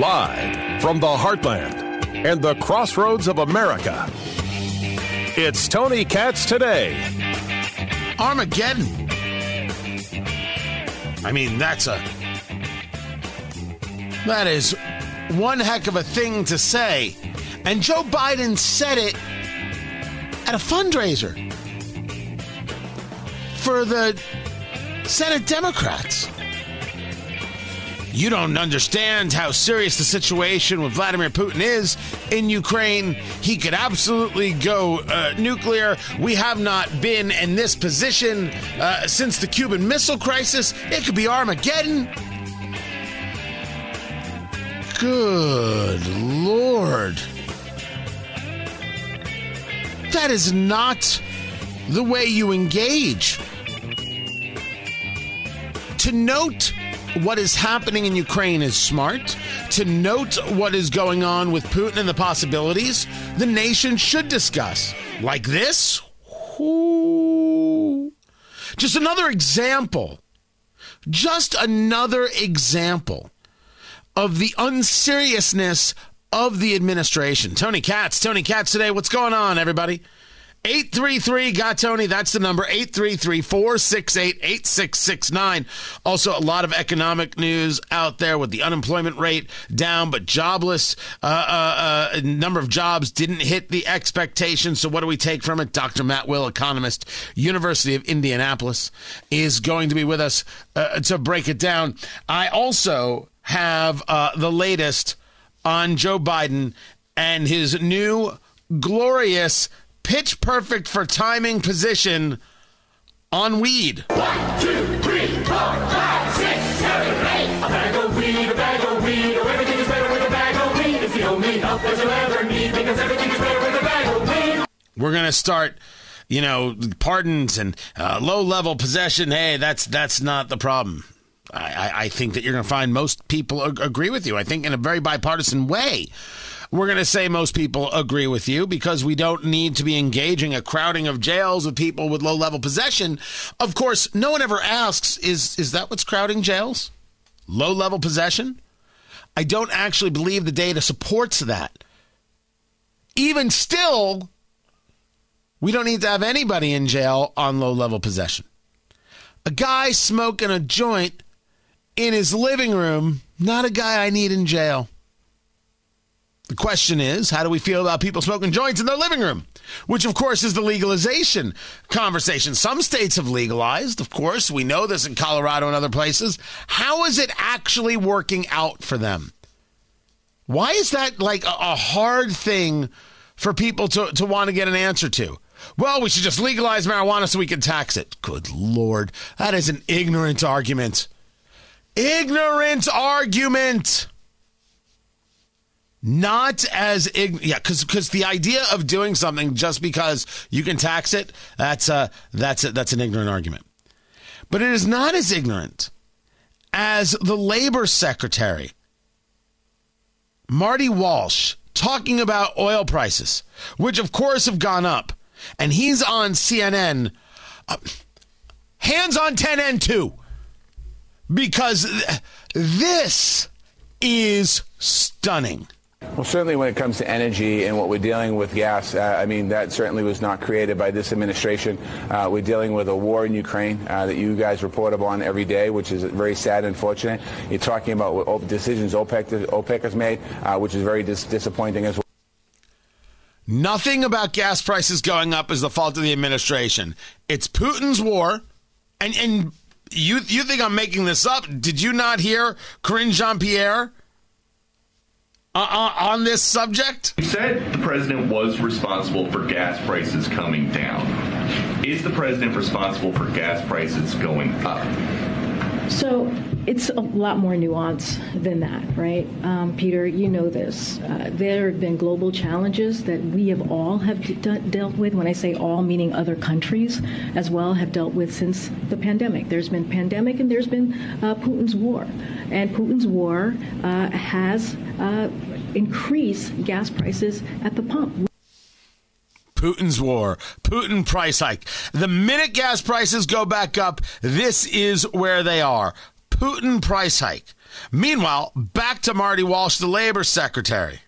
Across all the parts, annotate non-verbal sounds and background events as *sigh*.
Live from the heartland and the crossroads of America. It's Tony Katz today. Armageddon. I mean, that's a. That is one heck of a thing to say. And Joe Biden said it at a fundraiser for the Senate Democrats. You don't understand how serious the situation with Vladimir Putin is in Ukraine. He could absolutely go uh, nuclear. We have not been in this position uh, since the Cuban Missile Crisis. It could be Armageddon. Good Lord. That is not the way you engage. To note what is happening in Ukraine is smart. To note what is going on with Putin and the possibilities, the nation should discuss. Like this? Ooh. Just another example. Just another example of the unseriousness of the administration. Tony Katz, Tony Katz today. What's going on, everybody? 833 got Tony. That's the number 833 468 8669. Also, a lot of economic news out there with the unemployment rate down, but jobless. Uh, uh, uh, number of jobs didn't hit the expectations. So, what do we take from it? Dr. Matt Will, economist, University of Indianapolis, is going to be with us uh, to break it down. I also have uh, the latest on Joe Biden and his new glorious pitch perfect for timing position on weed. One, two, three, four, five, six, seven, eight. A bag of weed, a bag of weed. Oh, everything is better with a bag of weed. It's the only help that you'll ever need because everything is better with a bag of weed. We're gonna start. You know, pardons and uh, low-level possession. Hey, that's that's not the problem. I, I, I think that you're going to find most people ag- agree with you. I think in a very bipartisan way. We're going to say most people agree with you because we don't need to be engaging a crowding of jails with people with low level possession. Of course, no one ever asks, is, is that what's crowding jails? Low level possession? I don't actually believe the data supports that. Even still, we don't need to have anybody in jail on low level possession. A guy smoking a joint in his living room, not a guy I need in jail. The question is, how do we feel about people smoking joints in their living room? Which, of course, is the legalization conversation. Some states have legalized, of course. We know this in Colorado and other places. How is it actually working out for them? Why is that like a, hard thing for people to, to want to get an answer to? Well, we should just legalize marijuana so we can tax it. Good Lord. That is an ignorant argument. Ignorant argument not as yeah because because the idea of doing something just because you can tax it that's a that's a, that's an ignorant argument. But it is not as ignorant as the labor secretary marty walsh talking about oil prices which of course have gone up. And he's on cnn uh, hands on 10n2 because th- this is stunning well, certainly when it comes to energy and what we're dealing with gas, uh, I mean, that certainly was not created by this administration. Uh, we're dealing with a war in Ukraine uh, that you guys report upon every day, which is very sad and unfortunate. You're talking about what decisions OPEC, OPEC has made, uh, which is very dis- disappointing as well. Nothing about gas prices going up is the fault of the administration. It's Putin's war, and and you you think I'm making this up? Did you not hear Karine Jean Pierre? Uh, uh, on this subject? You said the president was responsible for gas prices coming down. Is the president responsible for gas prices going up? So it's a lot more nuance than that, right? Um, Peter, you know this. Uh, there have been global challenges that we have all have de- dealt with. When I say all, meaning other countries as well have dealt with since the pandemic. There's been pandemic and there's been uh, Putin's war, and Putin's war uh, has uh, increased gas prices at the pump. Putin's war, Putin price hike. The minute gas prices go back up, this is where they are. Putin price hike. Meanwhile, back to Marty Walsh, the labor secretary.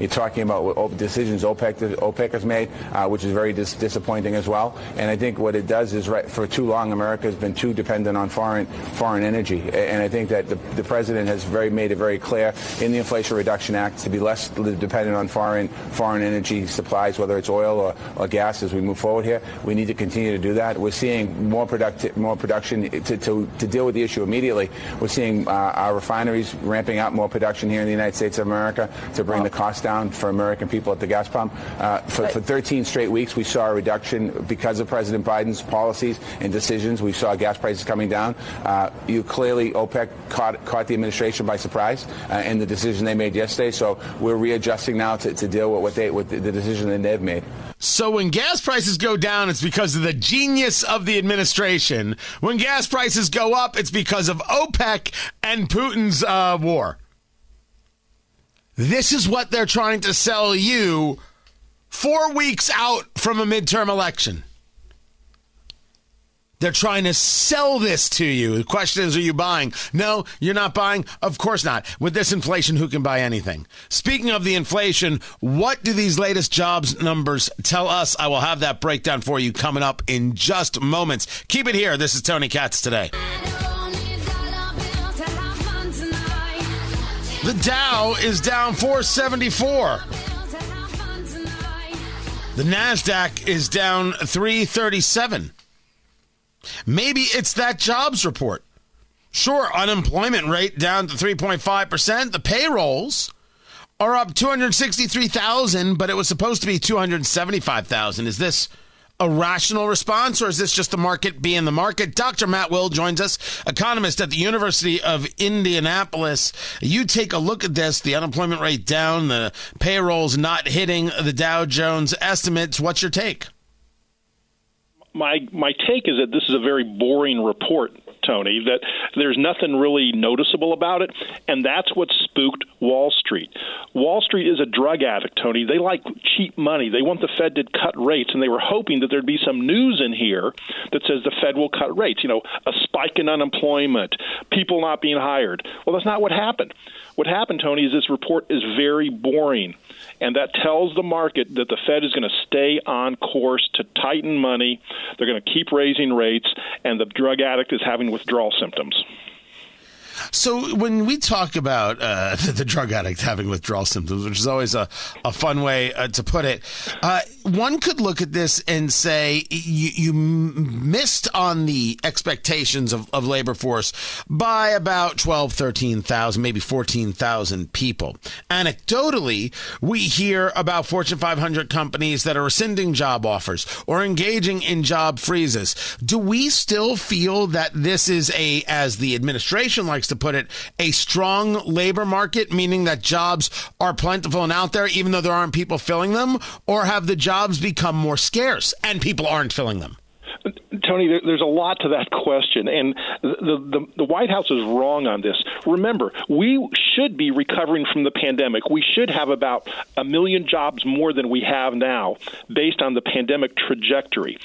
You're talking about decisions OPEC, OPEC has made, uh, which is very dis- disappointing as well. And I think what it does is, right, for too long, America has been too dependent on foreign foreign energy. And I think that the, the president has very made it very clear in the Inflation Reduction Act to be less dependent on foreign foreign energy supplies, whether it's oil or, or gas, as we move forward here. We need to continue to do that. We're seeing more productive, more production to, to, to deal with the issue immediately. We're seeing uh, our refineries ramping up more production here in the United States of America to bring the cost down down for American people at the gas pump. Uh, for, for 13 straight weeks, we saw a reduction because of President Biden's policies and decisions. We saw gas prices coming down. Uh, you clearly, OPEC caught, caught the administration by surprise uh, in the decision they made yesterday. So we're readjusting now to, to deal with what they with the, decision that they've made. So when gas prices go down, it's because of the genius of the administration. When gas prices go up, it's because of OPEC and Putin's uh, war. This is what they're trying to sell you four weeks out from a midterm election. They're trying to sell this to you. The question is, are you buying? No, you're not buying? Of course not. With this inflation, who can buy anything? Speaking of the inflation, what do these latest jobs numbers tell us? I will have that breakdown for you coming up in just moments. Keep it here. This is Tony Katz today. The Dow is down 474. The NASDAQ is down 337. Maybe it's that jobs report. Sure, unemployment rate down to 3.5%. The payrolls are up 263,000, but it was supposed to be 275,000. Is this a rational response, or is this just the market being the market? Dr. Matt Will joins us, economist at the University of Indianapolis. You take a look at this the unemployment rate down, the payrolls not hitting the Dow Jones estimates. What's your take? My my take is that this is a very boring report Tony, that there's nothing really noticeable about it, and that's what spooked Wall Street. Wall Street is a drug addict, Tony. They like cheap money. They want the Fed to cut rates, and they were hoping that there'd be some news in here that says the Fed will cut rates. You know, a spike in unemployment, people not being hired. Well, that's not what happened. What happened, Tony, is this report is very boring. And that tells the market that the Fed is going to stay on course to tighten money. They're going to keep raising rates, and the drug addict is having withdrawal symptoms. So when we talk about uh, *laughs* the drug addict having withdrawal symptoms, which is always a, a fun way uh, to put it, uh, one could look at this and say you, you missed on the expectations of, of labor force by about 12, 13,000, maybe 14,000 people. Anecdotally, we hear about Fortune 500 companies that are rescinding job offers or engaging in job freezes. Do we still feel that this is a, as the administration likes to put it, a strong labor market, meaning that jobs are plentiful and out there, even though there aren't people filling them? Or have the jobs become more scarce and people aren't filling them? Tony, there's a lot to that question, and the, the, the White House is wrong on this. Remember, we should be recovering from the pandemic. We should have about a million jobs more than we have now, based on the pandemic trajectory.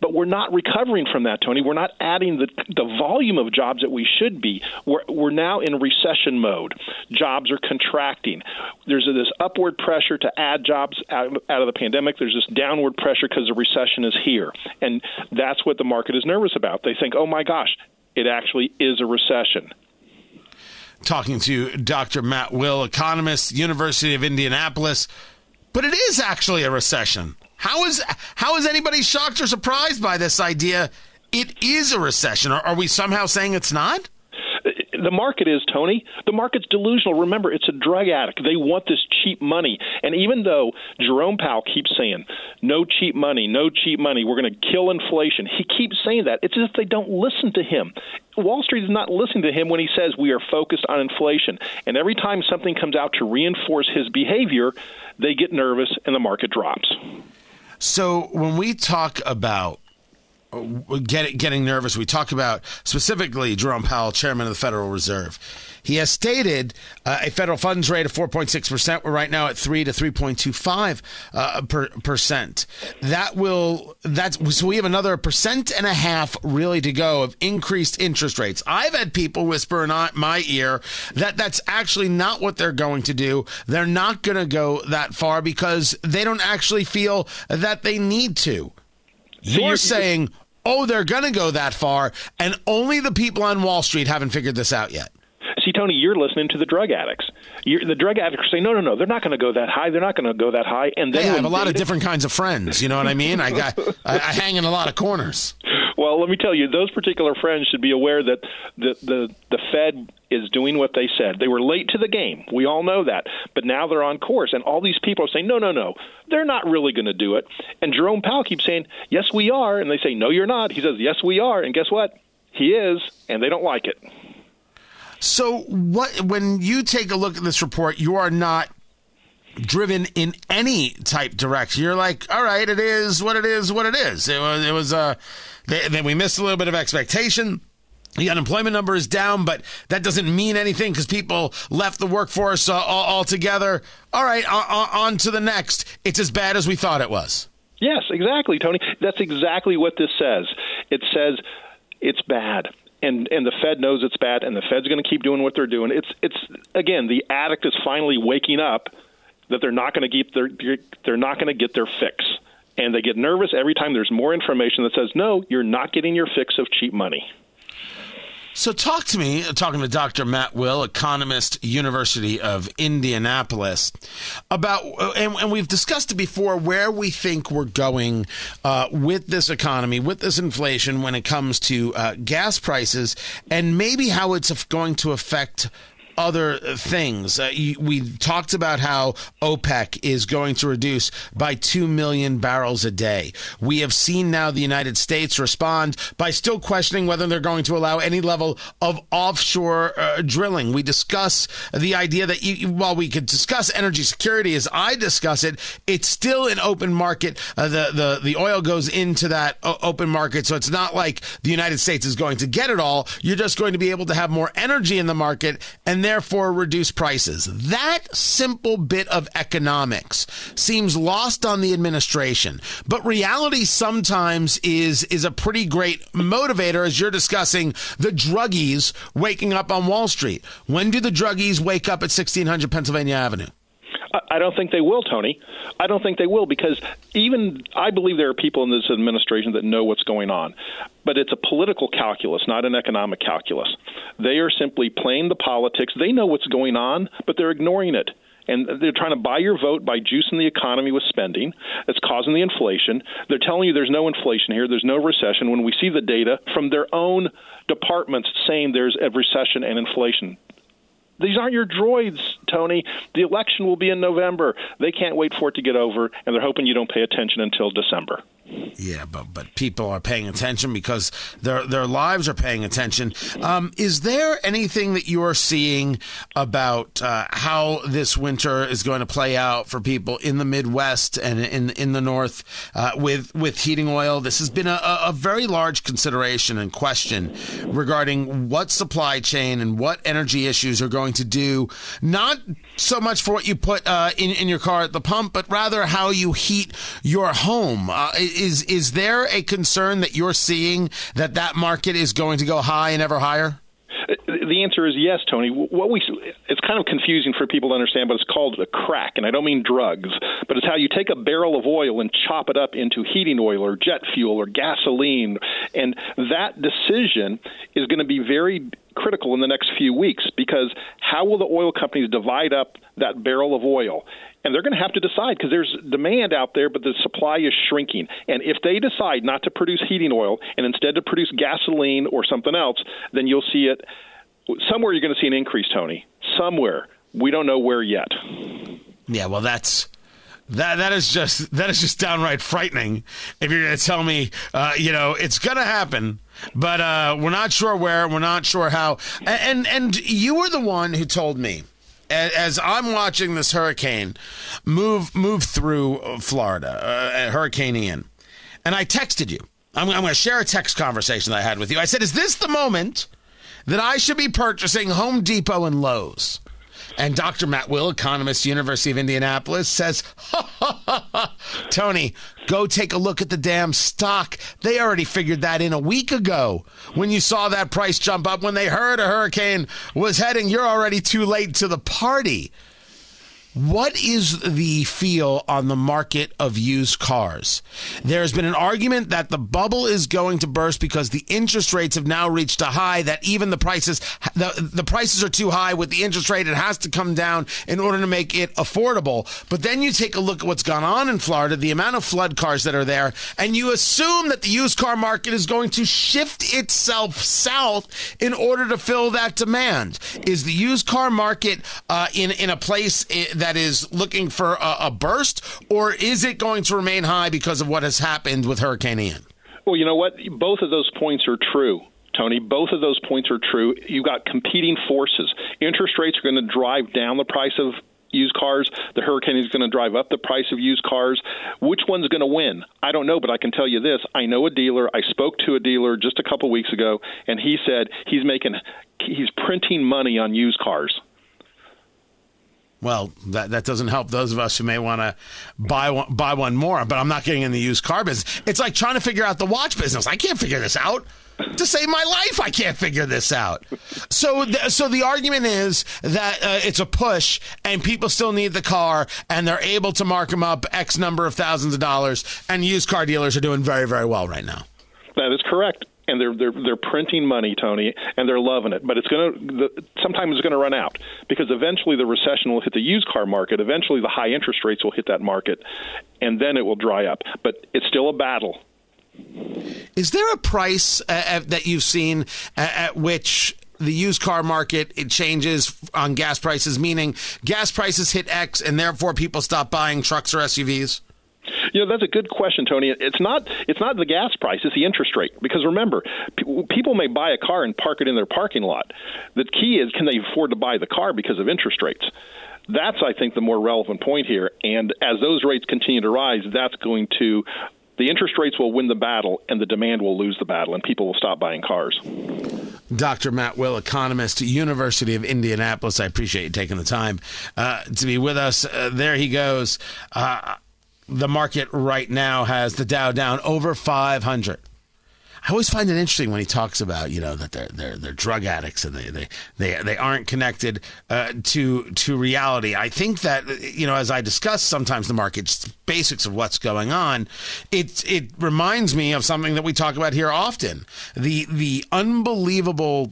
But we're not recovering from that, Tony. We're not adding the the volume of jobs that we should be. We're we're now in recession mode. Jobs are contracting. There's this upward pressure to add jobs out, out of the pandemic. There's this downward pressure because the recession is here, and that's what the market is nervous about. They think, oh my gosh, it actually is a recession. Talking to Dr. Matt Will, economist, University of Indianapolis. But it is actually a recession. How is how is anybody shocked or surprised by this idea? It is a recession. Are, are we somehow saying it's not? The market is, Tony. The market's delusional. Remember, it's a drug addict. They want this cheap money. And even though Jerome Powell keeps saying, no cheap money, no cheap money, we're going to kill inflation, he keeps saying that. It's as if they don't listen to him. Wall Street is not listening to him when he says we are focused on inflation. And every time something comes out to reinforce his behavior, they get nervous and the market drops. So when we talk about get, getting nervous. We talk about specifically Jerome Powell, chairman of the Federal Reserve. He has stated uh, a federal funds rate of 4.6%. We're right now at 3 to 3.25 uh, per, percent. That will, that's, so we have another percent and a half really to go of increased interest rates. I've had people whisper in my ear that that's actually not what they're going to do. They're not going to go that far because they don't actually feel that they need to. You're saying, oh, they're going to go that far, and only the people on Wall Street haven't figured this out yet. See, Tony, you're listening to the drug addicts. You're, the drug addicts say, no, no, no, they're not going to go that high. They're not going to go that high. And then hey, I have a lot of different kinds of friends. You know what I mean? I got I, I hang in a lot of corners. Well, let me tell you, those particular friends should be aware that the the the Fed is doing what they said. They were late to the game. We all know that. But now they're on course. And all these people are saying, no, no, no, they're not really going to do it. And Jerome Powell keeps saying, yes, we are. And they say, no, you're not. He says, yes, we are. And guess what? He is. And they don't like it. So, what when you take a look at this report, you are not driven in any type direction. You're like, all right, it is what it is, what it is. It was, it was, uh, then we missed a little bit of expectation. The unemployment number is down, but that doesn't mean anything because people left the workforce uh, altogether. All right, on, on to the next. It's as bad as we thought it was. Yes, exactly, Tony. That's exactly what this says. It says it's bad and and the Fed knows it's bad, and the Fed's going to keep doing what they're doing. It's it's again the addict is finally waking up that they're not going to keep their they're not going to get their fix, and they get nervous every time there's more information that says no, you're not getting your fix of cheap money. So, talk to me, talking to Dr. Matt Will, economist, University of Indianapolis, about, and, and we've discussed it before, where we think we're going uh, with this economy, with this inflation when it comes to uh, gas prices, and maybe how it's going to affect other things. Uh, we talked about how OPEC is going to reduce by 2 million barrels a day. We have seen now the United States respond by still questioning whether they're going to allow any level of offshore uh, drilling. We discuss the idea that you, while we could discuss energy security as I discuss it, it's still an open market. Uh, the, the, the oil goes into that open market. So it's not like the United States is going to get it all. You're just going to be able to have more energy in the market and therefore reduce prices. That simple bit of economics seems lost on the administration, but reality sometimes is is a pretty great motivator as you're discussing the druggies waking up on Wall Street. When do the druggies wake up at 1600 Pennsylvania Avenue? I don't think they will, Tony. I don't think they will because even I believe there are people in this administration that know what's going on, but it's a political calculus, not an economic calculus. They are simply playing the politics. They know what's going on, but they're ignoring it and they're trying to buy your vote by juicing the economy with spending. That's causing the inflation. They're telling you there's no inflation here, there's no recession. When we see the data from their own departments saying there's a recession and inflation, these aren't your droids, Tony. The election will be in November. They can't wait for it to get over, and they're hoping you don't pay attention until December. Yeah, but but people are paying attention because their their lives are paying attention. Um, is there anything that you are seeing about uh, how this winter is going to play out for people in the Midwest and in in the North uh, with with heating oil? This has been a, a very large consideration and question regarding what supply chain and what energy issues are going to do. Not so much for what you put uh, in in your car at the pump, but rather how you heat your home. Uh, is is there a concern that you're seeing that that market is going to go high and ever higher? The answer is yes, Tony. What we it's kind of confusing for people to understand, but it's called a crack, and I don't mean drugs, but it's how you take a barrel of oil and chop it up into heating oil or jet fuel or gasoline, and that decision is going to be very critical in the next few weeks because how will the oil companies divide up that barrel of oil? and they're going to have to decide because there's demand out there, but the supply is shrinking. And if they decide not to produce heating oil and instead to produce gasoline or something else, then you'll see it somewhere. You're going to see an increase, Tony. Somewhere we don't know where yet. Yeah, well, that's that that is just that is just downright frightening. If you're going to tell me, uh, you know, it's going to happen, but uh, we're not sure where, we're not sure how. And and you were the one who told me as I'm watching this hurricane move move through Florida, uh, Hurricane Ian, and I texted you I'm, I'm going to share a text conversation that I had with you. I said, Is this the moment that I should be purchasing Home Depot and Lowe's? And Dr. Matt Will, economist, University of Indianapolis, says, ha, ha, ha. Tony, go take a look at the damn stock. They already figured that in a week ago. When you saw that price jump up, when they heard a hurricane was heading, you're already too late to the party. What is the feel on the market of used cars? There's been an argument that the bubble is going to burst because the interest rates have now reached a high that even the prices the, the prices are too high with the interest rate it has to come down in order to make it affordable. But then you take a look at what's gone on in Florida, the amount of flood cars that are there, and you assume that the used car market is going to shift itself south in order to fill that demand. Is the used car market uh, in in a place eh, that is looking for a, a burst, or is it going to remain high because of what has happened with Hurricane Ian? Well, you know what? Both of those points are true. Tony, both of those points are true. You've got competing forces. Interest rates are going to drive down the price of used cars. The hurricane is going to drive up the price of used cars. Which one's going to win? I don't know, but I can tell you this. I know a dealer. I spoke to a dealer just a couple weeks ago, and he said he's making, he's printing money on used cars. Well, that, that doesn't help those of us who may want to buy one, buy one more, but I'm not getting in the used car business. It's like trying to figure out the watch business. I can't figure this out. To save my life, I can't figure this out. So, th- so the argument is that uh, it's a push, and people still need the car, and they're able to mark them up X number of thousands of dollars, and used car dealers are doing very, very well right now. That is correct. And they're they're they're printing money, Tony, and they're loving it. But it's going to sometimes it's going to run out because eventually the recession will hit the used car market. Eventually the high interest rates will hit that market, and then it will dry up. But it's still a battle. Is there a price uh, uh, that you've seen uh, at which the used car market it changes on gas prices? Meaning gas prices hit X, and therefore people stop buying trucks or SUVs. You know that's a good question, Tony. It's not it's not the gas price; it's the interest rate. Because remember, pe- people may buy a car and park it in their parking lot. The key is can they afford to buy the car because of interest rates. That's I think the more relevant point here. And as those rates continue to rise, that's going to the interest rates will win the battle and the demand will lose the battle and people will stop buying cars. Dr. Matt Will, economist, University of Indianapolis. I appreciate you taking the time uh, to be with us. Uh, there he goes. Uh, the market right now has the Dow down over 500. I always find it interesting when he talks about you know that they're they're they're drug addicts and they they they, they aren't connected uh, to to reality. I think that you know as I discuss sometimes the market's basics of what's going on, it it reminds me of something that we talk about here often the the unbelievable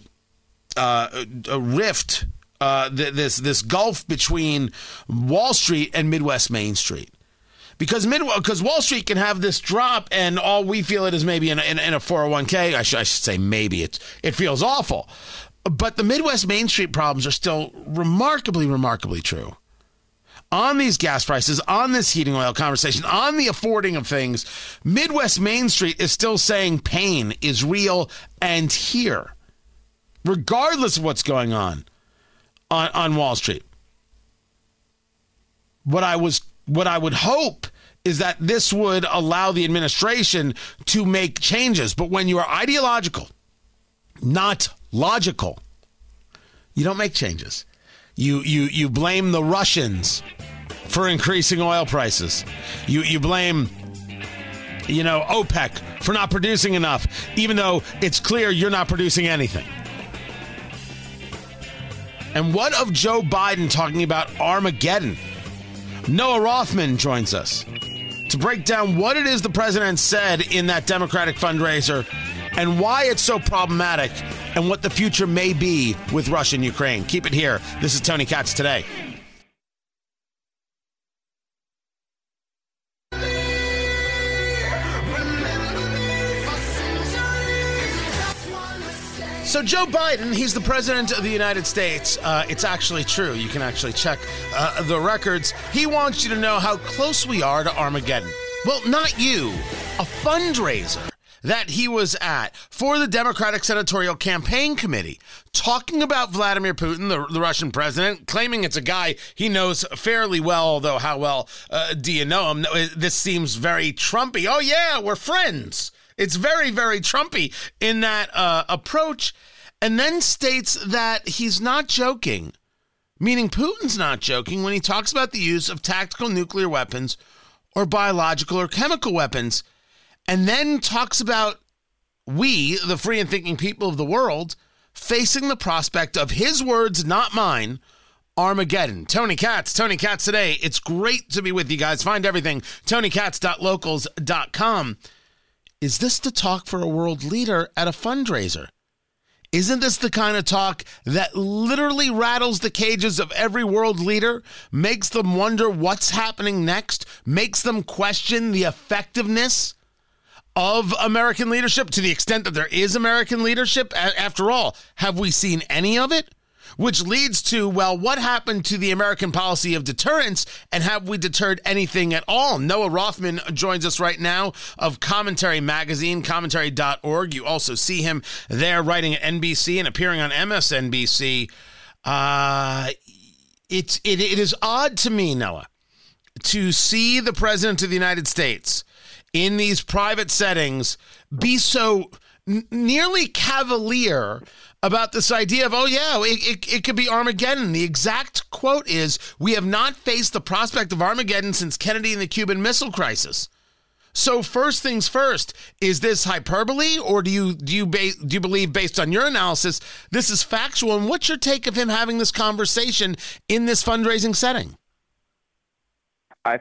uh, rift uh, this this gulf between Wall Street and Midwest Main Street because mid because Wall Street can have this drop, and all we feel it is maybe in a, in, in a 401k. I should, I should say maybe it it feels awful, but the Midwest Main Street problems are still remarkably, remarkably true. On these gas prices, on this heating oil conversation, on the affording of things, Midwest Main Street is still saying pain is real and here, regardless of what's going on on, on Wall Street. What I was what I would hope is that this would allow the administration to make changes. But when you are ideological, not logical, you don't make changes. You you you blame the Russians for increasing oil prices. You you blame you know OPEC for not producing enough, even though it's clear you're not producing anything. And what of Joe Biden talking about Armageddon? Noah Rothman joins us to break down what it is the president said in that Democratic fundraiser and why it's so problematic and what the future may be with Russia and Ukraine. Keep it here. This is Tony Katz today. So, Joe Biden, he's the president of the United States. Uh, it's actually true. You can actually check uh, the records. He wants you to know how close we are to Armageddon. Well, not you, a fundraiser that he was at for the Democratic Senatorial Campaign Committee, talking about Vladimir Putin, the, the Russian president, claiming it's a guy he knows fairly well, although how well uh, do you know him? This seems very Trumpy. Oh, yeah, we're friends. It's very, very Trumpy in that uh, approach, and then states that he's not joking, meaning Putin's not joking when he talks about the use of tactical nuclear weapons or biological or chemical weapons, and then talks about we, the free and thinking people of the world, facing the prospect of his words, not mine, Armageddon. Tony Katz, Tony Katz today. It's great to be with you guys. Find everything, tonykatz.locals.com. Is this the talk for a world leader at a fundraiser? Isn't this the kind of talk that literally rattles the cages of every world leader, makes them wonder what's happening next, makes them question the effectiveness of American leadership to the extent that there is American leadership? After all, have we seen any of it? Which leads to, well, what happened to the American policy of deterrence and have we deterred anything at all? Noah Rothman joins us right now of Commentary Magazine, commentary.org. You also see him there writing at NBC and appearing on MSNBC. Uh, it's, it, it is odd to me, Noah, to see the President of the United States in these private settings be so nearly cavalier about this idea of, oh, yeah, it, it, it, could be Armageddon. The exact quote is We have not faced the prospect of Armageddon since Kennedy and the Cuban Missile Crisis. So first things first, is this hyperbole, or do you do you ba- do you believe, based on your analysis, this is factual? And what's your take of him having this conversation in this fundraising setting? I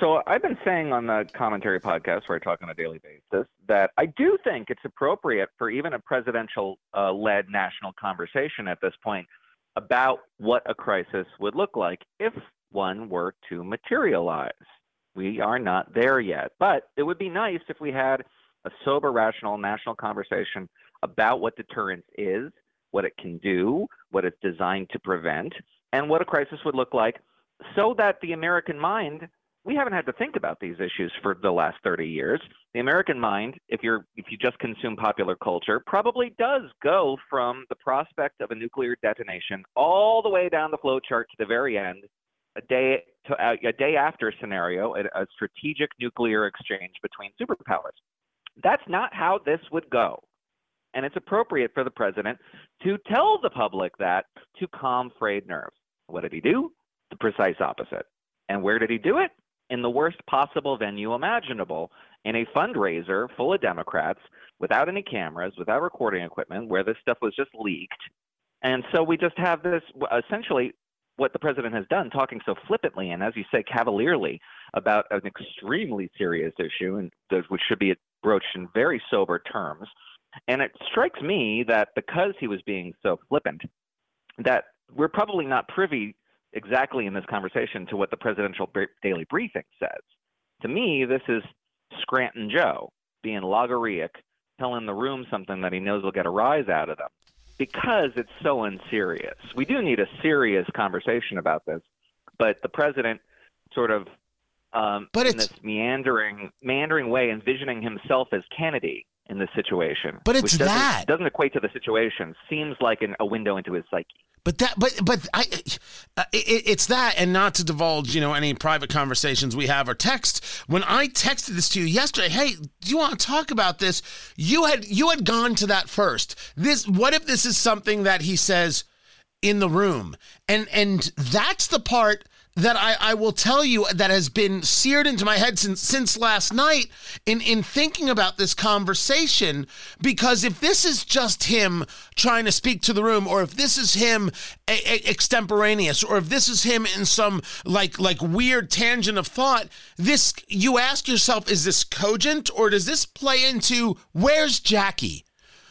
so I've been saying on the commentary podcast where I talk on a daily basis that I do think it's appropriate for even a presidential uh, led national conversation at this point about what a crisis would look like if one were to materialize. We are not there yet, but it would be nice if we had a sober, rational national conversation about what deterrence is, what it can do, what it's designed to prevent, and what a crisis would look like so that the American mind we haven't had to think about these issues for the last 30 years. The American mind, if you're if you just consume popular culture, probably does go from the prospect of a nuclear detonation all the way down the flow chart to the very end, a day to a, day after scenario, a, a strategic nuclear exchange between superpowers. That's not how this would go. And it's appropriate for the president to tell the public that to calm frayed nerves. What did he do? The precise opposite. And where did he do it? In the worst possible venue imaginable in a fundraiser full of Democrats without any cameras, without recording equipment, where this stuff was just leaked. And so we just have this essentially what the president has done, talking so flippantly and, as you say, cavalierly about an extremely serious issue, and which should be broached in very sober terms. And it strikes me that because he was being so flippant, that we're probably not privy exactly in this conversation to what the presidential daily briefing says. To me, this is Scranton Joe being logorrheic, telling the room something that he knows will get a rise out of them because it's so unserious. We do need a serious conversation about this, but the president sort of um, but in this meandering meandering way envisioning himself as Kennedy in this situation. But it's doesn't, that doesn't equate to the situation. Seems like an, a window into his psyche. But that, but but I, uh, it, it's that, and not to divulge, you know, any private conversations we have or text. When I texted this to you yesterday, hey, do you want to talk about this? You had you had gone to that first. This, what if this is something that he says in the room, and and that's the part that I, I will tell you that has been seared into my head since since last night in in thinking about this conversation. Because if this is just him trying to speak to the room or if this is him a, a, extemporaneous or if this is him in some like like weird tangent of thought this you ask yourself is this cogent or does this play into where's Jackie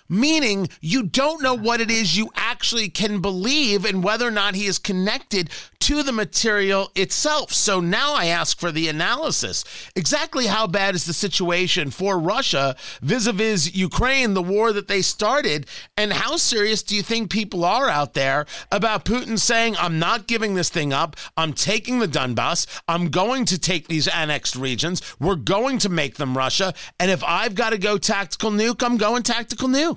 meaning you don't know what it is you actually can believe and whether or not he is connected to the material itself. So now I ask for the analysis. Exactly how bad is the situation for Russia vis a vis Ukraine, the war that they started? And how serious do you think people are out there about Putin saying, I'm not giving this thing up, I'm taking the Donbass, I'm going to take these annexed regions, we're going to make them Russia, and if I've got to go tactical nuke, I'm going tactical nuke?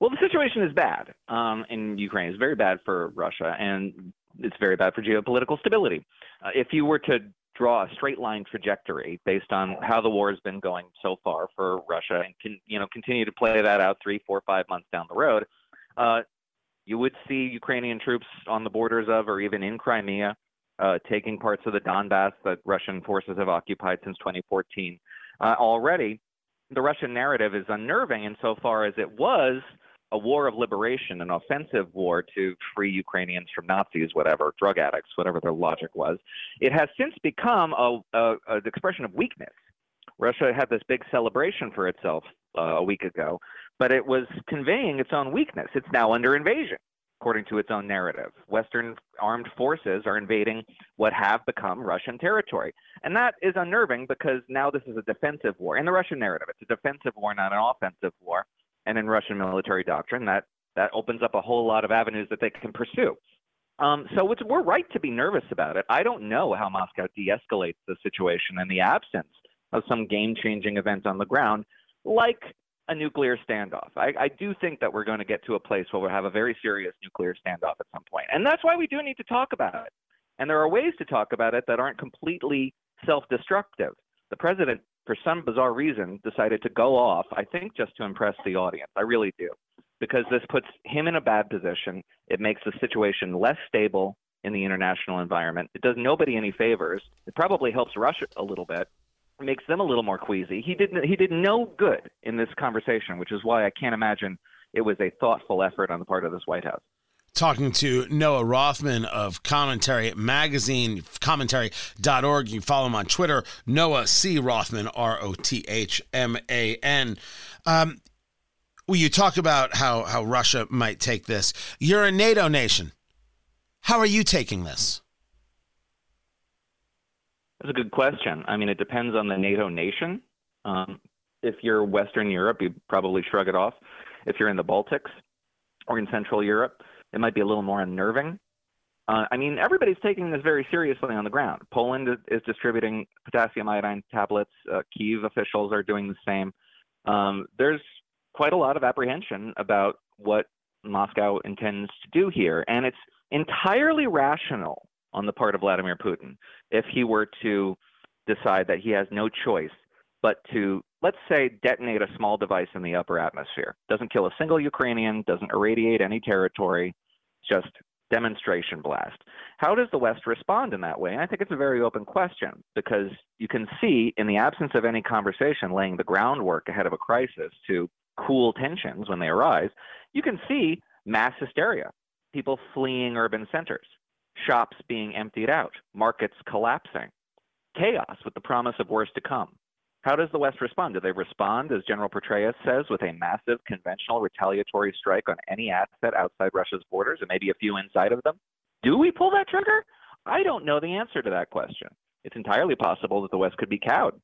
Well, the situation is bad um, in Ukraine. It's very bad for Russia, and it's very bad for geopolitical stability. Uh, if you were to draw a straight line trajectory based on how the war has been going so far for Russia and can you know continue to play that out three, four, five months down the road, uh, you would see Ukrainian troops on the borders of or even in Crimea uh, taking parts of the Donbass that Russian forces have occupied since 2014. Uh, already, the Russian narrative is unnerving insofar as it was a war of liberation, an offensive war to free Ukrainians from Nazis, whatever, drug addicts, whatever their logic was. It has since become a, a, an expression of weakness. Russia had this big celebration for itself uh, a week ago, but it was conveying its own weakness. It's now under invasion, according to its own narrative. Western armed forces are invading what have become Russian territory. And that is unnerving because now this is a defensive war. In the Russian narrative, it's a defensive war, not an offensive war and in Russian military doctrine, that that opens up a whole lot of avenues that they can pursue. Um, so we're right to be nervous about it. I don't know how Moscow de-escalates the situation in the absence of some game-changing event on the ground, like a nuclear standoff. I, I do think that we're going to get to a place where we'll have a very serious nuclear standoff at some point, and that's why we do need to talk about it. And there are ways to talk about it that aren't completely self-destructive. The president for some bizarre reason, decided to go off, I think just to impress the audience. I really do. Because this puts him in a bad position. It makes the situation less stable in the international environment. It does nobody any favors. It probably helps Russia a little bit. It makes them a little more queasy. He didn't he did no good in this conversation, which is why I can't imagine it was a thoughtful effort on the part of this White House talking to Noah Rothman of Commentary Magazine, commentary.org. You follow him on Twitter, Noah C. Rothman, R O T H M A N. Um, well, you talk about how, how Russia might take this. You're a NATO nation. How are you taking this? That's a good question. I mean, it depends on the NATO nation. Um, if you're Western Europe, you probably shrug it off. If you're in the Baltics or in Central Europe, it might be a little more unnerving. Uh, I mean, everybody's taking this very seriously on the ground. Poland is, is distributing potassium iodine tablets. Uh, Kiev officials are doing the same. Um, there's quite a lot of apprehension about what Moscow intends to do here, and it's entirely rational on the part of Vladimir Putin if he were to decide that he has no choice but to let's say detonate a small device in the upper atmosphere. Doesn't kill a single Ukrainian, doesn't irradiate any territory, just demonstration blast. How does the West respond in that way? And I think it's a very open question because you can see, in the absence of any conversation laying the groundwork ahead of a crisis to cool tensions when they arise, you can see mass hysteria, people fleeing urban centers, shops being emptied out, markets collapsing, chaos with the promise of worse to come. How does the West respond? Do they respond, as General Petraeus says, with a massive conventional retaliatory strike on any asset outside Russia's borders and maybe a few inside of them? Do we pull that trigger? I don't know the answer to that question. It's entirely possible that the West could be cowed,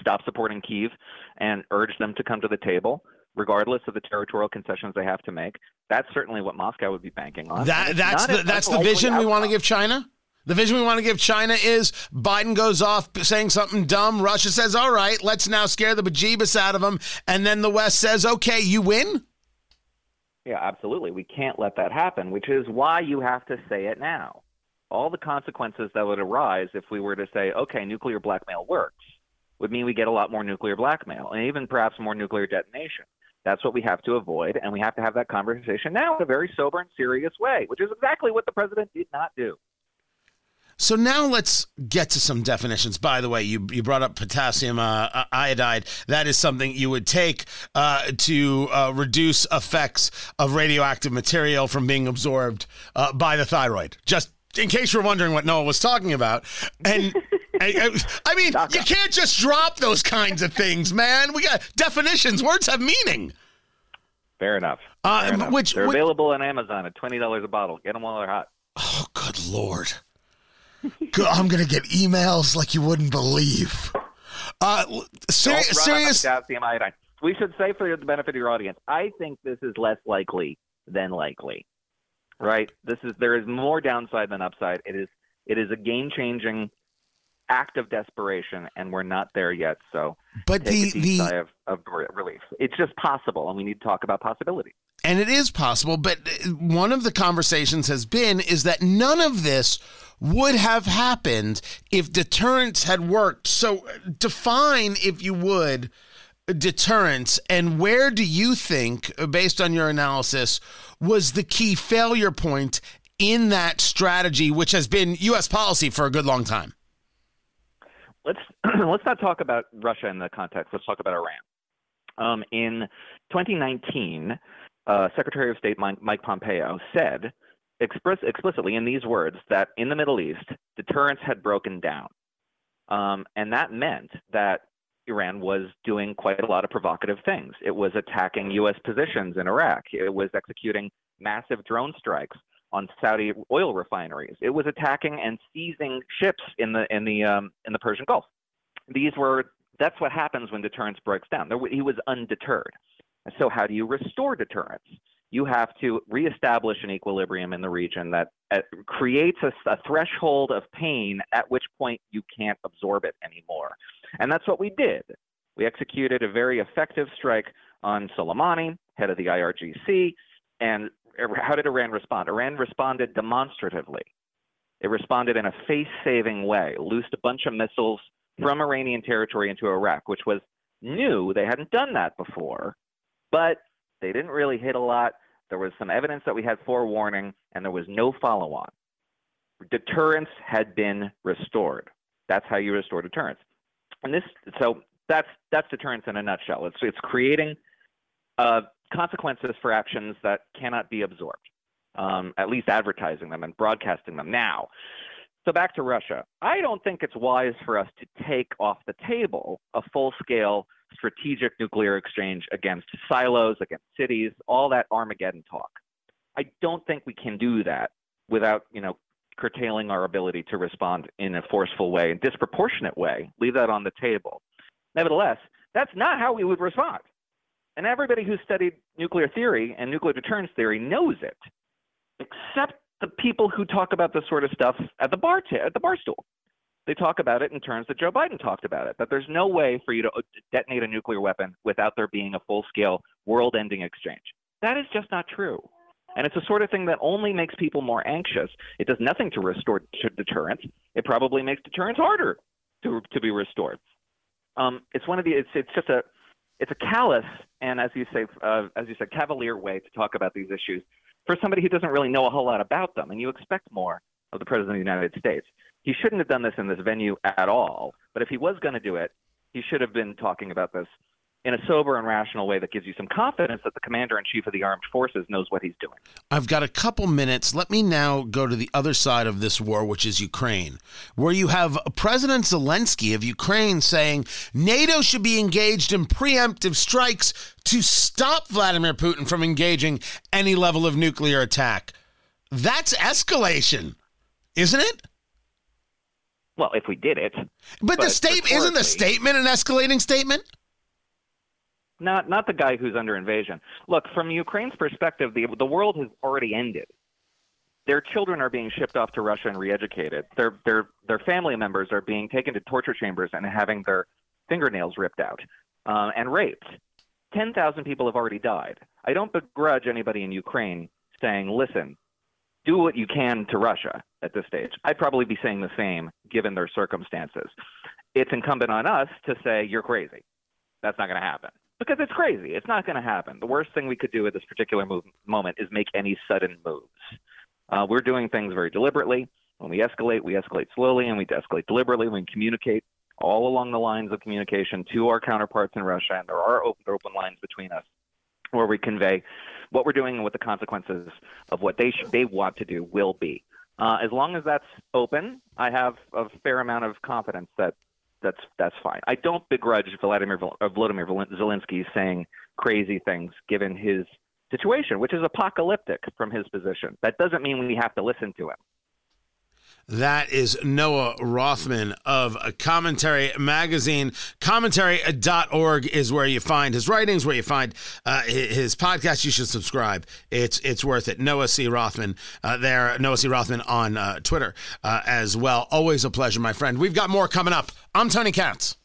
stop supporting Kiev, and urge them to come to the table, regardless of the territorial concessions they have to make. That's certainly what Moscow would be banking on. That, that's the, that's the vision outcome. we want to give China? The vision we want to give China is Biden goes off saying something dumb. Russia says, all right, let's now scare the bejeebus out of them. And then the West says, okay, you win? Yeah, absolutely. We can't let that happen, which is why you have to say it now. All the consequences that would arise if we were to say, okay, nuclear blackmail works, would mean we get a lot more nuclear blackmail and even perhaps more nuclear detonation. That's what we have to avoid, and we have to have that conversation now in a very sober and serious way, which is exactly what the president did not do. So now let's get to some definitions. By the way, you, you brought up potassium uh, uh, iodide. That is something you would take uh, to uh, reduce effects of radioactive material from being absorbed uh, by the thyroid. Just in case you're wondering what Noah was talking about. And *laughs* I, I, mean, you can't just drop those kinds of things, man. We got definitions. Words have meaning. Fair enough. Uh, Fair enough. Which they're which, available on Amazon at twenty dollars a bottle. Get them while they're hot. Oh, good lord! I'm gonna get emails like you wouldn't believe. Uh, ser- serious. Iodine. We should say for the benefit of your audience, I think this is less likely than likely. Right? This is there is more downside than upside. It is it is a game changing act of desperation, and we're not there yet. So, but the the of, of relief. It's just possible, and we need to talk about possibilities. And it is possible, but one of the conversations has been is that none of this would have happened if deterrence had worked. So, define, if you would, deterrence and where do you think, based on your analysis, was the key failure point in that strategy, which has been U.S. policy for a good long time? Let's *clears throat* let's not talk about Russia in the context. Let's talk about Iran. Um, in 2019, uh, Secretary of State Mike, Mike Pompeo said express, explicitly in these words that in the Middle East, deterrence had broken down. Um, and that meant that Iran was doing quite a lot of provocative things. It was attacking U.S. positions in Iraq. It was executing massive drone strikes on Saudi oil refineries. It was attacking and seizing ships in the in the um, in the Persian Gulf. These were that's what happens when deterrence breaks down. There, he was undeterred. So how do you restore deterrence? You have to reestablish an equilibrium in the region that uh, creates a, a threshold of pain at which point you can't absorb it anymore. And that's what we did. We executed a very effective strike on Soleimani, head of the IRGC. And how did Iran respond? Iran responded demonstratively. It responded in a face saving way, loosed a bunch of missiles from Iranian territory into Iraq, which was new. They hadn't done that before, but they didn't really hit a lot. There was some evidence that we had forewarning, and there was no follow on. Deterrence had been restored. That's how you restore deterrence. And this, so that's that's deterrence in a nutshell. It's it's creating uh, consequences for actions that cannot be absorbed. Um, at least advertising them and broadcasting them now. So back to Russia. I don't think it's wise for us to take off the table a full-scale strategic nuclear exchange against silos, against cities, all that Armageddon talk. I don't think we can do that without, you know, curtailing our ability to respond in a forceful way, a disproportionate way. Leave that on the table. Nevertheless, that's not how we would respond. And everybody who's studied nuclear theory and nuclear deterrence theory knows it, except the people who talk about this sort of stuff at the bar t- at the bar stool. They talk about it in terms that Joe Biden talked about it. That there's no way for you to uh, detonate a nuclear weapon without there being a full-scale, world-ending exchange. That is just not true. And it's the sort of thing that only makes people more anxious. It does nothing to restore t- deterrence. It probably makes deterrence harder to to be restored. Um, it's one of the. It's it's just a it's a callous and as you say uh, as you said cavalier way to talk about these issues for somebody who doesn't really know a whole lot about them and you expect more of the president of the United States. He shouldn't have done this in this venue at all, but if he was going to do it, he should have been talking about this in a sober and rational way that gives you some confidence that the commander in chief of the armed forces knows what he's doing. I've got a couple minutes. Let me now go to the other side of this war, which is Ukraine, where you have President Zelensky of Ukraine saying NATO should be engaged in preemptive strikes to stop Vladimir Putin from engaging any level of nuclear attack. That's escalation, isn't it? Well, if we did it. But, but the statement isn't the statement an escalating statement? not not the guy who's under invasion. Look, from Ukraine's perspective, the the world has already ended. Their children are being shipped off to Russia and re-educated. Their their their family members are being taken to torture chambers and having their fingernails ripped out uh, and raped. Ten thousand people have already died. I don't begrudge anybody in Ukraine saying, "Listen, do what you can to Russia at this stage." I'd probably be saying the same given their circumstances. It's incumbent on us to say, "You're crazy. That's not going to happen." because it's crazy. It's not going to happen. The worst thing we could do at this particular move, moment is make any sudden moves. Uh, we're doing things very deliberately. When we escalate, we escalate slowly and we escalate deliberately. We communicate all along the lines of communication to our counterparts in Russia, and there are open, open lines between us where we convey what we're doing and what the consequences of what they sh- they want to do will be. Uh, as long as that's open, I have a fair amount of confidence that that's that's fine. I don't begrudge Vladimir uh, Vladimir Zelensky saying crazy things given his situation, which is apocalyptic from his position. That doesn't mean we have to listen to him. That is Noah Rothman of Commentary Magazine. Commentary.org is where you find his writings, where you find uh, his podcast. You should subscribe. It's it's worth it. Noah C. Rothman uh, there. Noah C. Rothman on uh, Twitter uh, as well. Always a pleasure, my friend. We've got more coming up. I'm Tony Katz.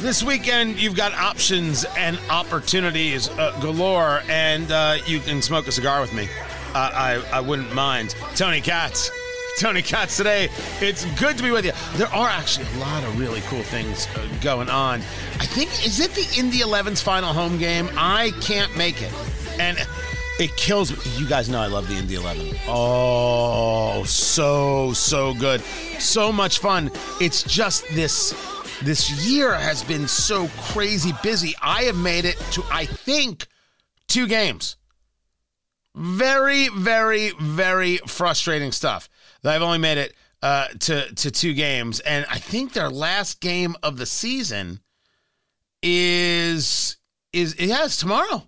This weekend, you've got options and opportunities uh, galore, and uh, you can smoke a cigar with me. Uh, I, I wouldn't mind. Tony Katz. *laughs* Tony Katz today. It's good to be with you. There are actually a lot of really cool things uh, going on. I think, is it the Indy 11's final home game? I can't make it. And it kills me. You guys know I love the Indy 11. Oh, so, so good. So much fun. It's just this this year has been so crazy busy. I have made it to, I think, two games. Very, very, very frustrating stuff. That I've only made it uh, to to two games, and I think their last game of the season is is yeah, it's tomorrow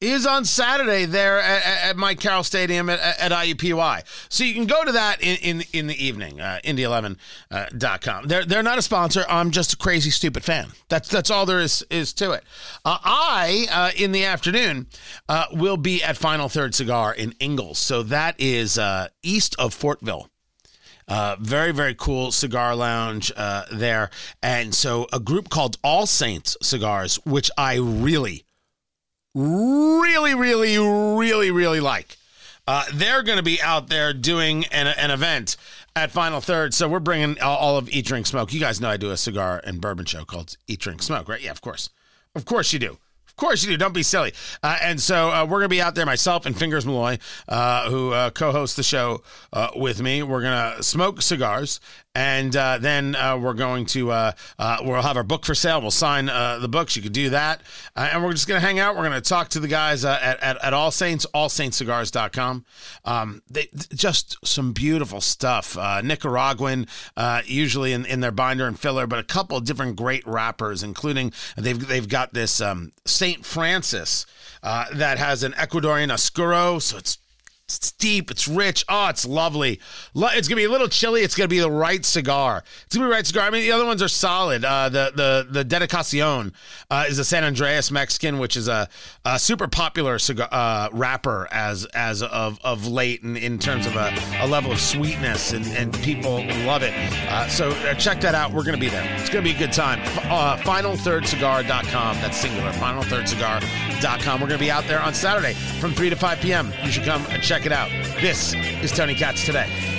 is on Saturday there at, at Mike Carroll Stadium at, at, IUPUI. So you can go to that in, in, in the evening, uh, Indy11.com. Uh, they're, they're not a sponsor. I'm just a crazy, stupid fan. That's that's all there is, is to it. Uh, I, uh, in the afternoon, uh, will be at Final Third Cigar in Ingalls. So that is uh, east of Fortville. Uh, very, very cool cigar lounge uh, there. And so a group called All Saints Cigars, which I really, really, really, really, really like. Uh, they're going to be out there doing an, an event at Final Third. So we're bringing all, of Eat, Drink, Smoke. You guys know I do a cigar and bourbon show called Eat, Drink, Smoke, right? Yeah, of course. Of course you do. Of course you do. Don't be silly. Uh, and so uh, we're going to be out there, myself and Fingers Malloy, uh, who uh, co hosts the show uh, with me. We're going to smoke cigars and uh, then uh, we're going to uh, uh we'll have our book for sale. We'll sign uh, the books. You can do that, uh, and we're just going to hang out. We're going to talk to the guys at, at, at All Saints, AllSaintsCigars.com. Um, they just some beautiful stuff. Nicaraguan, usually in, in their binder and filler, but a couple of different great wrappers, including they've they've got this um, Saint Francis that has an Ecuadorian oscuro, so it's it's deep. It's rich. Oh, it's lovely. It's gonna be a little chilly. It's gonna be the right cigar. It's gonna be the right cigar. I mean, the other ones are solid. Uh, the the the Dedicacion uh, is a San Andreas Mexican, which is a, a super popular cigar uh, wrapper as as of of late, in, in terms of a, a level of sweetness, and, and people love it. Uh, so uh, check that out. We're gonna be there. It's gonna be a good time. Uh, FinalThirdCigar.com. That's singular. FinalThirdCigar.com. We're gonna be out there on Saturday from three to five p.m. You should come and check check it out. This is Tony Katz today.